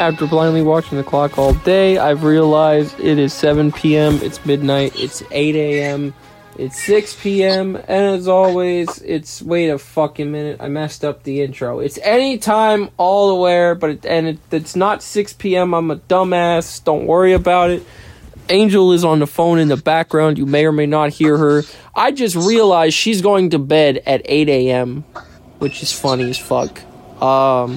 After blindly watching the clock all day, I've realized it is 7 p.m., it's midnight, it's 8 a.m., it's 6 p.m., and as always, it's wait a fucking minute, I messed up the intro. It's anytime, all aware, but it, and it, it's not 6 p.m., I'm a dumbass, don't worry about it. Angel is on the phone in the background, you may or may not hear her. I just realized she's going to bed at 8 a.m., which is funny as fuck. Um,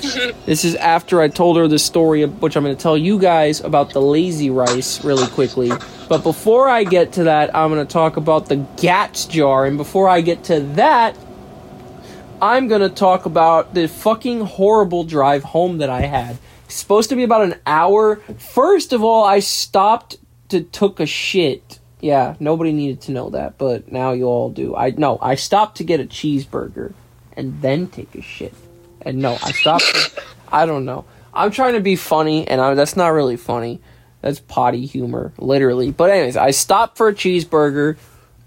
this is after I told her the story, which I'm going to tell you guys about the lazy rice really quickly. But before I get to that, I'm going to talk about the GATS jar. And before I get to that, I'm going to talk about the fucking horrible drive home that I had. Supposed to be about an hour. First of all, I stopped to took a shit. Yeah, nobody needed to know that, but now you all do. I no, I stopped to get a cheeseburger and then take a shit. And no, I stopped. I don't know. I'm trying to be funny, and I, that's not really funny. That's potty humor, literally. But anyways, I stopped for a cheeseburger,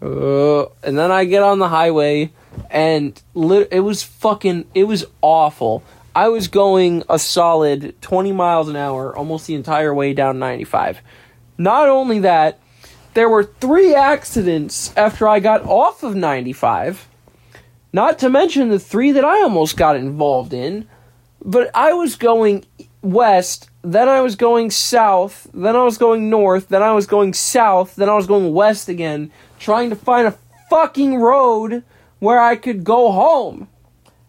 uh, and then I get on the highway, and it was fucking. It was awful. I was going a solid 20 miles an hour almost the entire way down 95. Not only that, there were three accidents after I got off of 95 not to mention the three that I almost got involved in. But I was going west, then I was going south, then I was going north, then I was going south, then I was going west again, trying to find a fucking road where I could go home.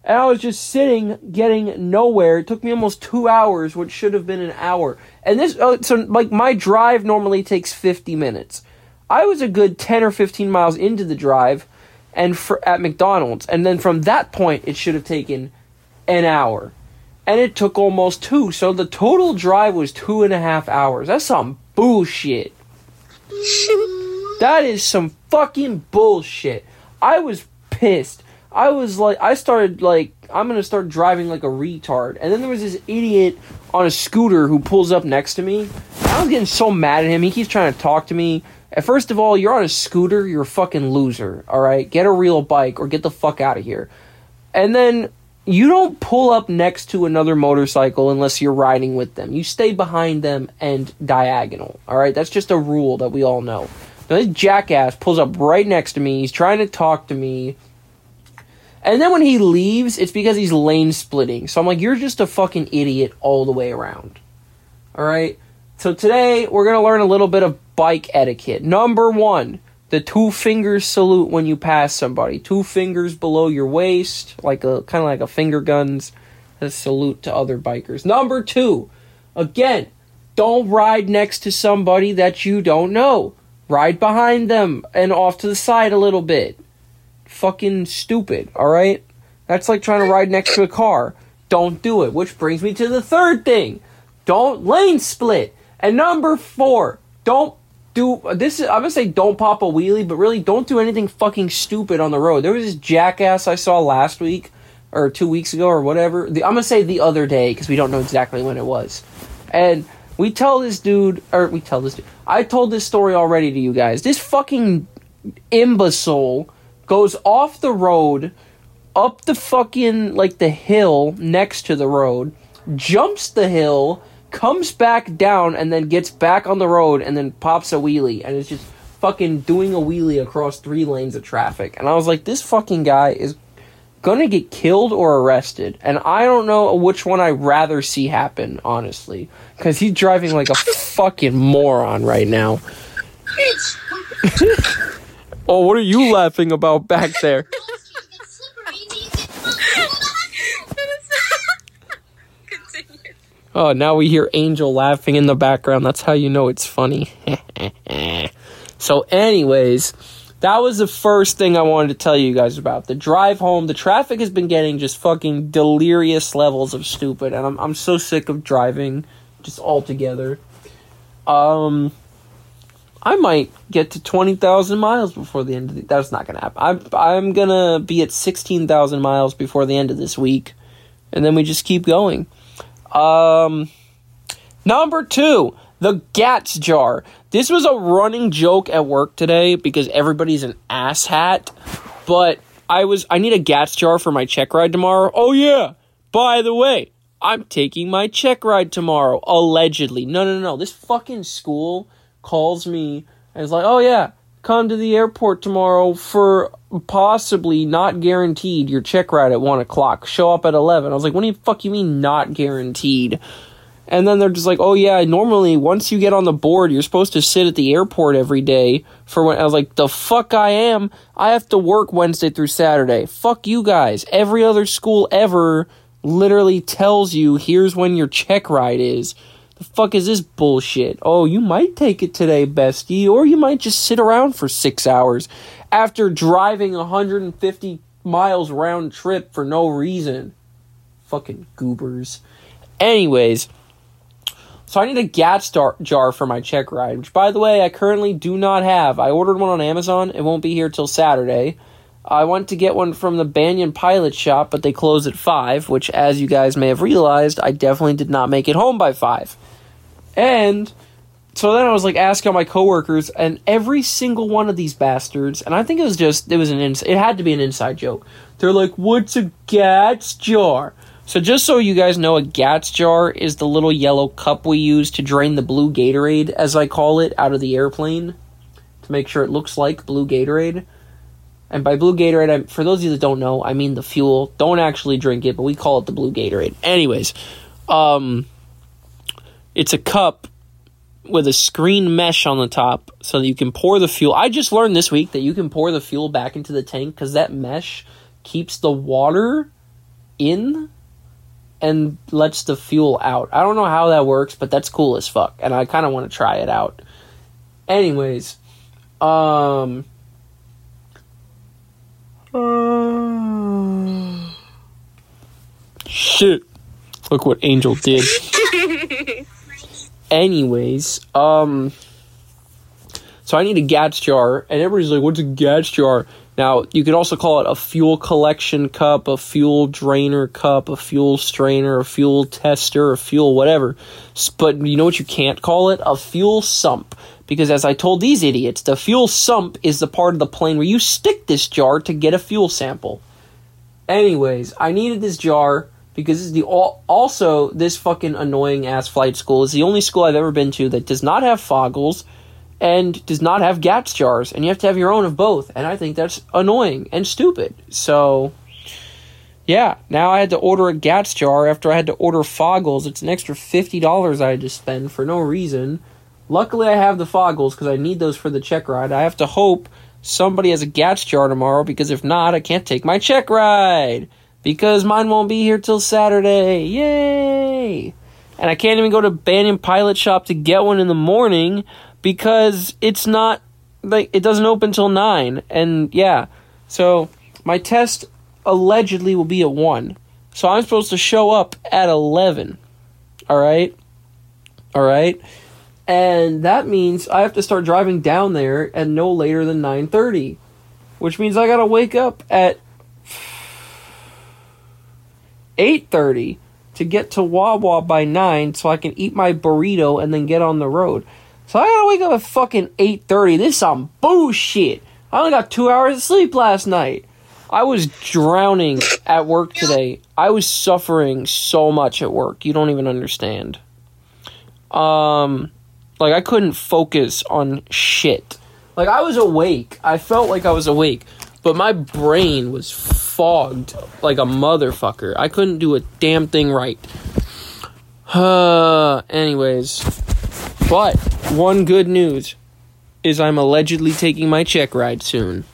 And I was just sitting, getting nowhere. It took me almost two hours, which should have been an hour. And this, uh, so like my drive normally takes 50 minutes. I was a good 10 or 15 miles into the drive and for, at McDonald's. And then from that point, it should have taken an hour. And it took almost two. So the total drive was two and a half hours. That's some bullshit. that is some fucking bullshit. I was pissed. I was like, I started like, I'm gonna start driving like a retard. And then there was this idiot on a scooter who pulls up next to me. I was getting so mad at him. He keeps trying to talk to me. First of all, you're on a scooter, you're a fucking loser, alright? Get a real bike or get the fuck out of here. And then you don't pull up next to another motorcycle unless you're riding with them. You stay behind them and diagonal, alright? That's just a rule that we all know. Now, this jackass pulls up right next to me, he's trying to talk to me. And then when he leaves, it's because he's lane splitting. So I'm like, you're just a fucking idiot all the way around. Alright? So today we're going to learn a little bit of bike etiquette. Number one, the two fingers salute when you pass somebody. Two fingers below your waist, like a kind of like a finger guns, a salute to other bikers. Number two, again, don't ride next to somebody that you don't know. Ride behind them and off to the side a little bit. Fucking stupid, alright? That's like trying to ride next to a car. Don't do it. Which brings me to the third thing. Don't lane split. And number four, don't do this. Is, I'm gonna say don't pop a wheelie, but really don't do anything fucking stupid on the road. There was this jackass I saw last week or two weeks ago or whatever. The, I'm gonna say the other day because we don't know exactly when it was. And we tell this dude, or we tell this dude. I told this story already to you guys. This fucking imbecile goes off the road, up the fucking like the hill next to the road, jumps the hill comes back down and then gets back on the road and then pops a wheelie and it's just fucking doing a wheelie across three lanes of traffic. And I was like, this fucking guy is gonna get killed or arrested. And I don't know which one I'd rather see happen, honestly. Because he's driving like a fucking moron right now. Oh, what are you laughing about back there? Oh, now we hear Angel laughing in the background. That's how you know it's funny. so, anyways, that was the first thing I wanted to tell you guys about. The drive home, the traffic has been getting just fucking delirious levels of stupid, and I'm I'm so sick of driving just altogether. Um I might get to 20,000 miles before the end of the that's not going to happen. I'm I'm going to be at 16,000 miles before the end of this week and then we just keep going. Um, number two, the Gats jar. This was a running joke at work today because everybody's an asshat. But I was I need a Gats jar for my check ride tomorrow. Oh yeah. By the way, I'm taking my check ride tomorrow. Allegedly. No, no, no. This fucking school calls me and is like, oh, yeah, come to the airport tomorrow for possibly not guaranteed your check ride at 1 o'clock. Show up at 11. I was like, what do you fuck you mean not guaranteed? And then they're just like, oh yeah, normally once you get on the board, you're supposed to sit at the airport every day for when I was like, the fuck I am. I have to work Wednesday through Saturday. Fuck you guys. Every other school ever literally tells you here's when your check ride is. The fuck is this bullshit? Oh, you might take it today, bestie, or you might just sit around for six hours after driving 150 miles round trip for no reason. Fucking goobers. Anyways. So I need a GATS jar, jar for my check ride, which by the way I currently do not have. I ordered one on Amazon. It won't be here till Saturday. I want to get one from the Banyan Pilot Shop, but they close at 5, which as you guys may have realized, I definitely did not make it home by 5. And so then I was like asking my coworkers, and every single one of these bastards, and I think it was just it was an ins- it had to be an inside joke. They're like, "What's a Gats jar?" So, just so you guys know, a GATS jar is the little yellow cup we use to drain the blue Gatorade, as I call it, out of the airplane to make sure it looks like blue Gatorade. And by blue Gatorade, I, for those of you that don't know, I mean the fuel. Don't actually drink it, but we call it the blue Gatorade. Anyways, um, it's a cup with a screen mesh on the top so that you can pour the fuel. I just learned this week that you can pour the fuel back into the tank because that mesh keeps the water in and lets the fuel out. I don't know how that works, but that's cool as fuck, and I kind of want to try it out. Anyways, um. shit. Look what Angel did. Anyways, um. So I need a GATS jar, and everybody's like, "What's a GATS jar?" Now, you could also call it a fuel collection cup, a fuel drainer cup, a fuel strainer, a fuel tester, a fuel whatever. But you know what you can't call it? A fuel sump. Because as I told these idiots, the fuel sump is the part of the plane where you stick this jar to get a fuel sample. Anyways, I needed this jar because the also this fucking annoying ass flight school is the only school I've ever been to that does not have foggles and does not have GATS jars, and you have to have your own of both. And I think that's annoying and stupid. So, yeah, now I had to order a GATS jar after I had to order Foggles. It's an extra $50 I had to spend for no reason. Luckily, I have the Foggles because I need those for the check ride. I have to hope somebody has a GATS jar tomorrow because if not, I can't take my check ride because mine won't be here till Saturday. Yay! And I can't even go to Banyan Pilot Shop to get one in the morning because it's not like it doesn't open till 9 and yeah. So my test allegedly will be at 1 so i'm supposed to show up at 11 all right all right and that means i have to start driving down there at no later than 9:30 which means i got to wake up at 8:30 to get to Wawa by 9 so I can eat my burrito and then get on the road. So I gotta wake up at fucking 8.30. This is some bullshit. I only got two hours of sleep last night. I was drowning at work today. I was suffering so much at work. You don't even understand. Um, like I couldn't focus on shit. Like I was awake. I felt like I was awake, but my brain was fogged like a motherfucker. I couldn't do a damn thing right. Uh, anyways, but one good news is I'm allegedly taking my check ride soon.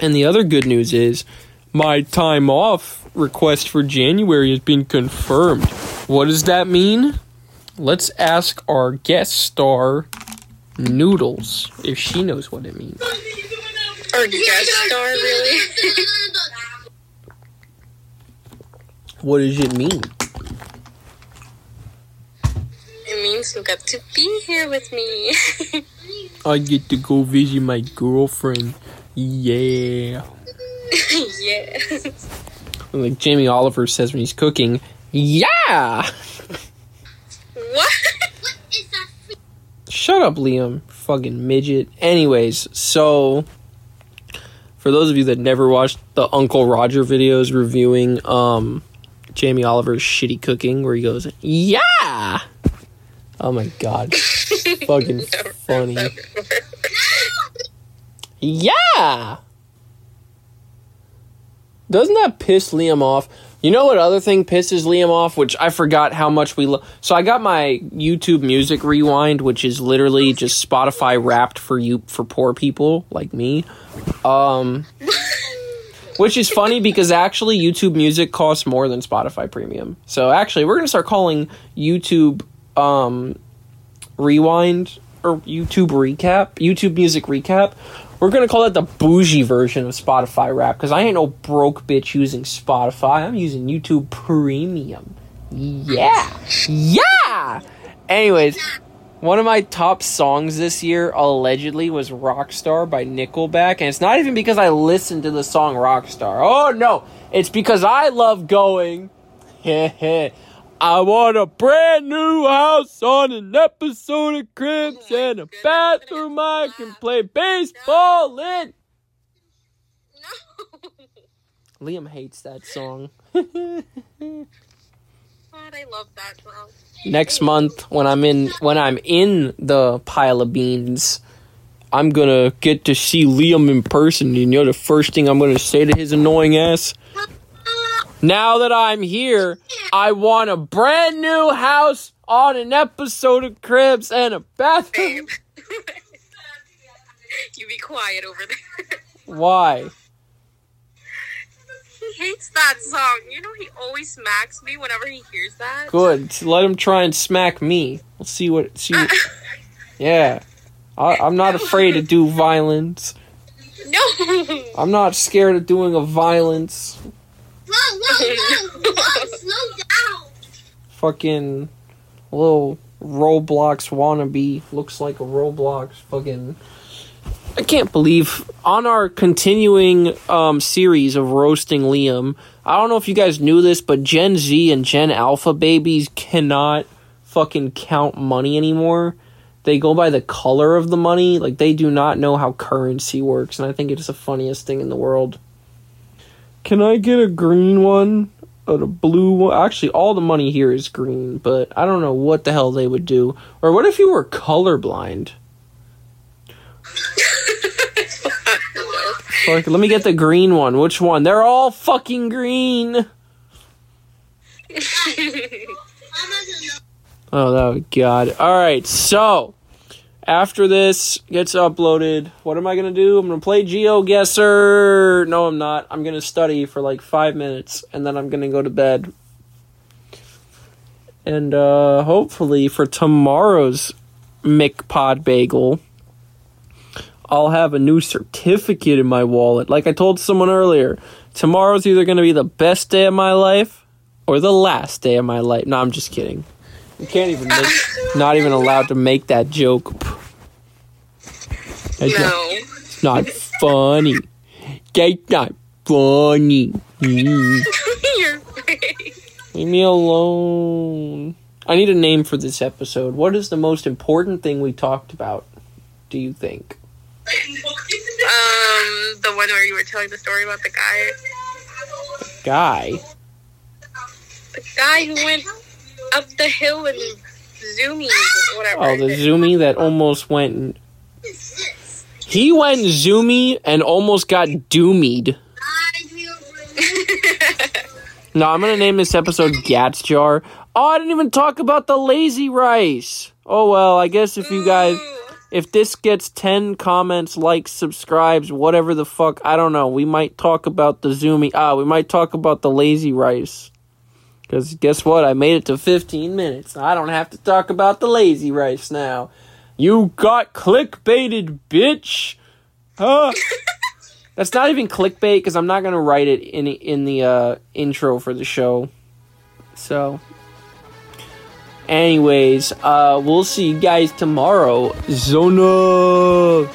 And the other good news is my time off request for January has been confirmed. What does that mean? Let's ask our guest star, Noodles, if she knows what it means. Our guest star, really? what does it mean? It means you got to be here with me. I get to go visit my girlfriend. Yeah. yeah. Like Jamie Oliver says when he's cooking, yeah! What? Shut up, Liam. Fucking midget. Anyways, so for those of you that never watched the Uncle Roger videos reviewing um Jamie Oliver's shitty cooking where he goes, "Yeah." Oh my god. Fucking funny. Yeah. Doesn't that piss Liam off? You know what other thing pisses Liam off, which I forgot how much we love. So I got my YouTube Music Rewind, which is literally just Spotify wrapped for you for poor people like me. Um, which is funny because actually YouTube Music costs more than Spotify Premium. So actually, we're gonna start calling YouTube um, Rewind or YouTube Recap, YouTube Music Recap. We're gonna call that the bougie version of Spotify Wrap because I ain't no broke bitch using Spotify. I'm using YouTube Premium. Yeah, yeah. Anyways, one of my top songs this year allegedly was Rockstar by Nickelback, and it's not even because I listened to the song Rockstar. Oh no, it's because I love going. I want a brand new house on an episode of Cribs and a bathroom I can play baseball in. No. Liam hates that song. God, I love that song. Next month when I'm in when I'm in the pile of beans, I'm gonna get to see Liam in person. And you know the first thing I'm gonna say to his annoying ass? Now that I'm here, I want a brand new house on an episode of Cribs and a bathroom. Babe. you be quiet over there. Why? he hates that song. You know he always smacks me whenever he hears that. Good. Let him try and smack me. We'll see what. See. Yeah. I, I'm not afraid to do violence. no. I'm not scared of doing a violence. Whoa, whoa, whoa, whoa, slow down. Fucking little Roblox wannabe. Looks like a Roblox fucking. I can't believe on our continuing um, series of roasting Liam. I don't know if you guys knew this, but Gen Z and Gen Alpha babies cannot fucking count money anymore. They go by the color of the money. Like they do not know how currency works, and I think it's the funniest thing in the world. Can I get a green one? Or a blue one? Actually, all the money here is green, but I don't know what the hell they would do. Or what if you were colorblind? Fuck, let me get the green one. Which one? They're all fucking green. Mama doesn't know. Oh, god. Alright, so after this gets uploaded, what am I gonna do? I'm gonna play GeoGuessr. No, I'm not. I'm gonna study for like five minutes and then I'm gonna go to bed. And uh hopefully for tomorrow's McPod Bagel, I'll have a new certificate in my wallet. Like I told someone earlier, tomorrow's either gonna be the best day of my life or the last day of my life. No, I'm just kidding. You can't even make, not even allowed to make that joke. That's not, no. it's not funny. That's not funny. Your face. Leave me alone. I need a name for this episode. What is the most important thing we talked about? Do you think? Um, the one where you were telling the story about the guy, Guy. the guy who went up the hill and zoomies, whatever. Oh, the Zoomy that almost went. He went Zoomy and almost got doomied. No, I'm gonna name this episode Gats Jar. Oh, I didn't even talk about the lazy rice. Oh well, I guess if you guys, if this gets 10 comments, likes, subscribes, whatever the fuck, I don't know. We might talk about the Zoomy. Ah, we might talk about the lazy rice. Because guess what? I made it to 15 minutes. I don't have to talk about the lazy rice now. You got clickbaited, bitch. Huh? That's not even clickbait because I'm not gonna write it in in the uh, intro for the show. So, anyways, uh, we'll see you guys tomorrow. Zona.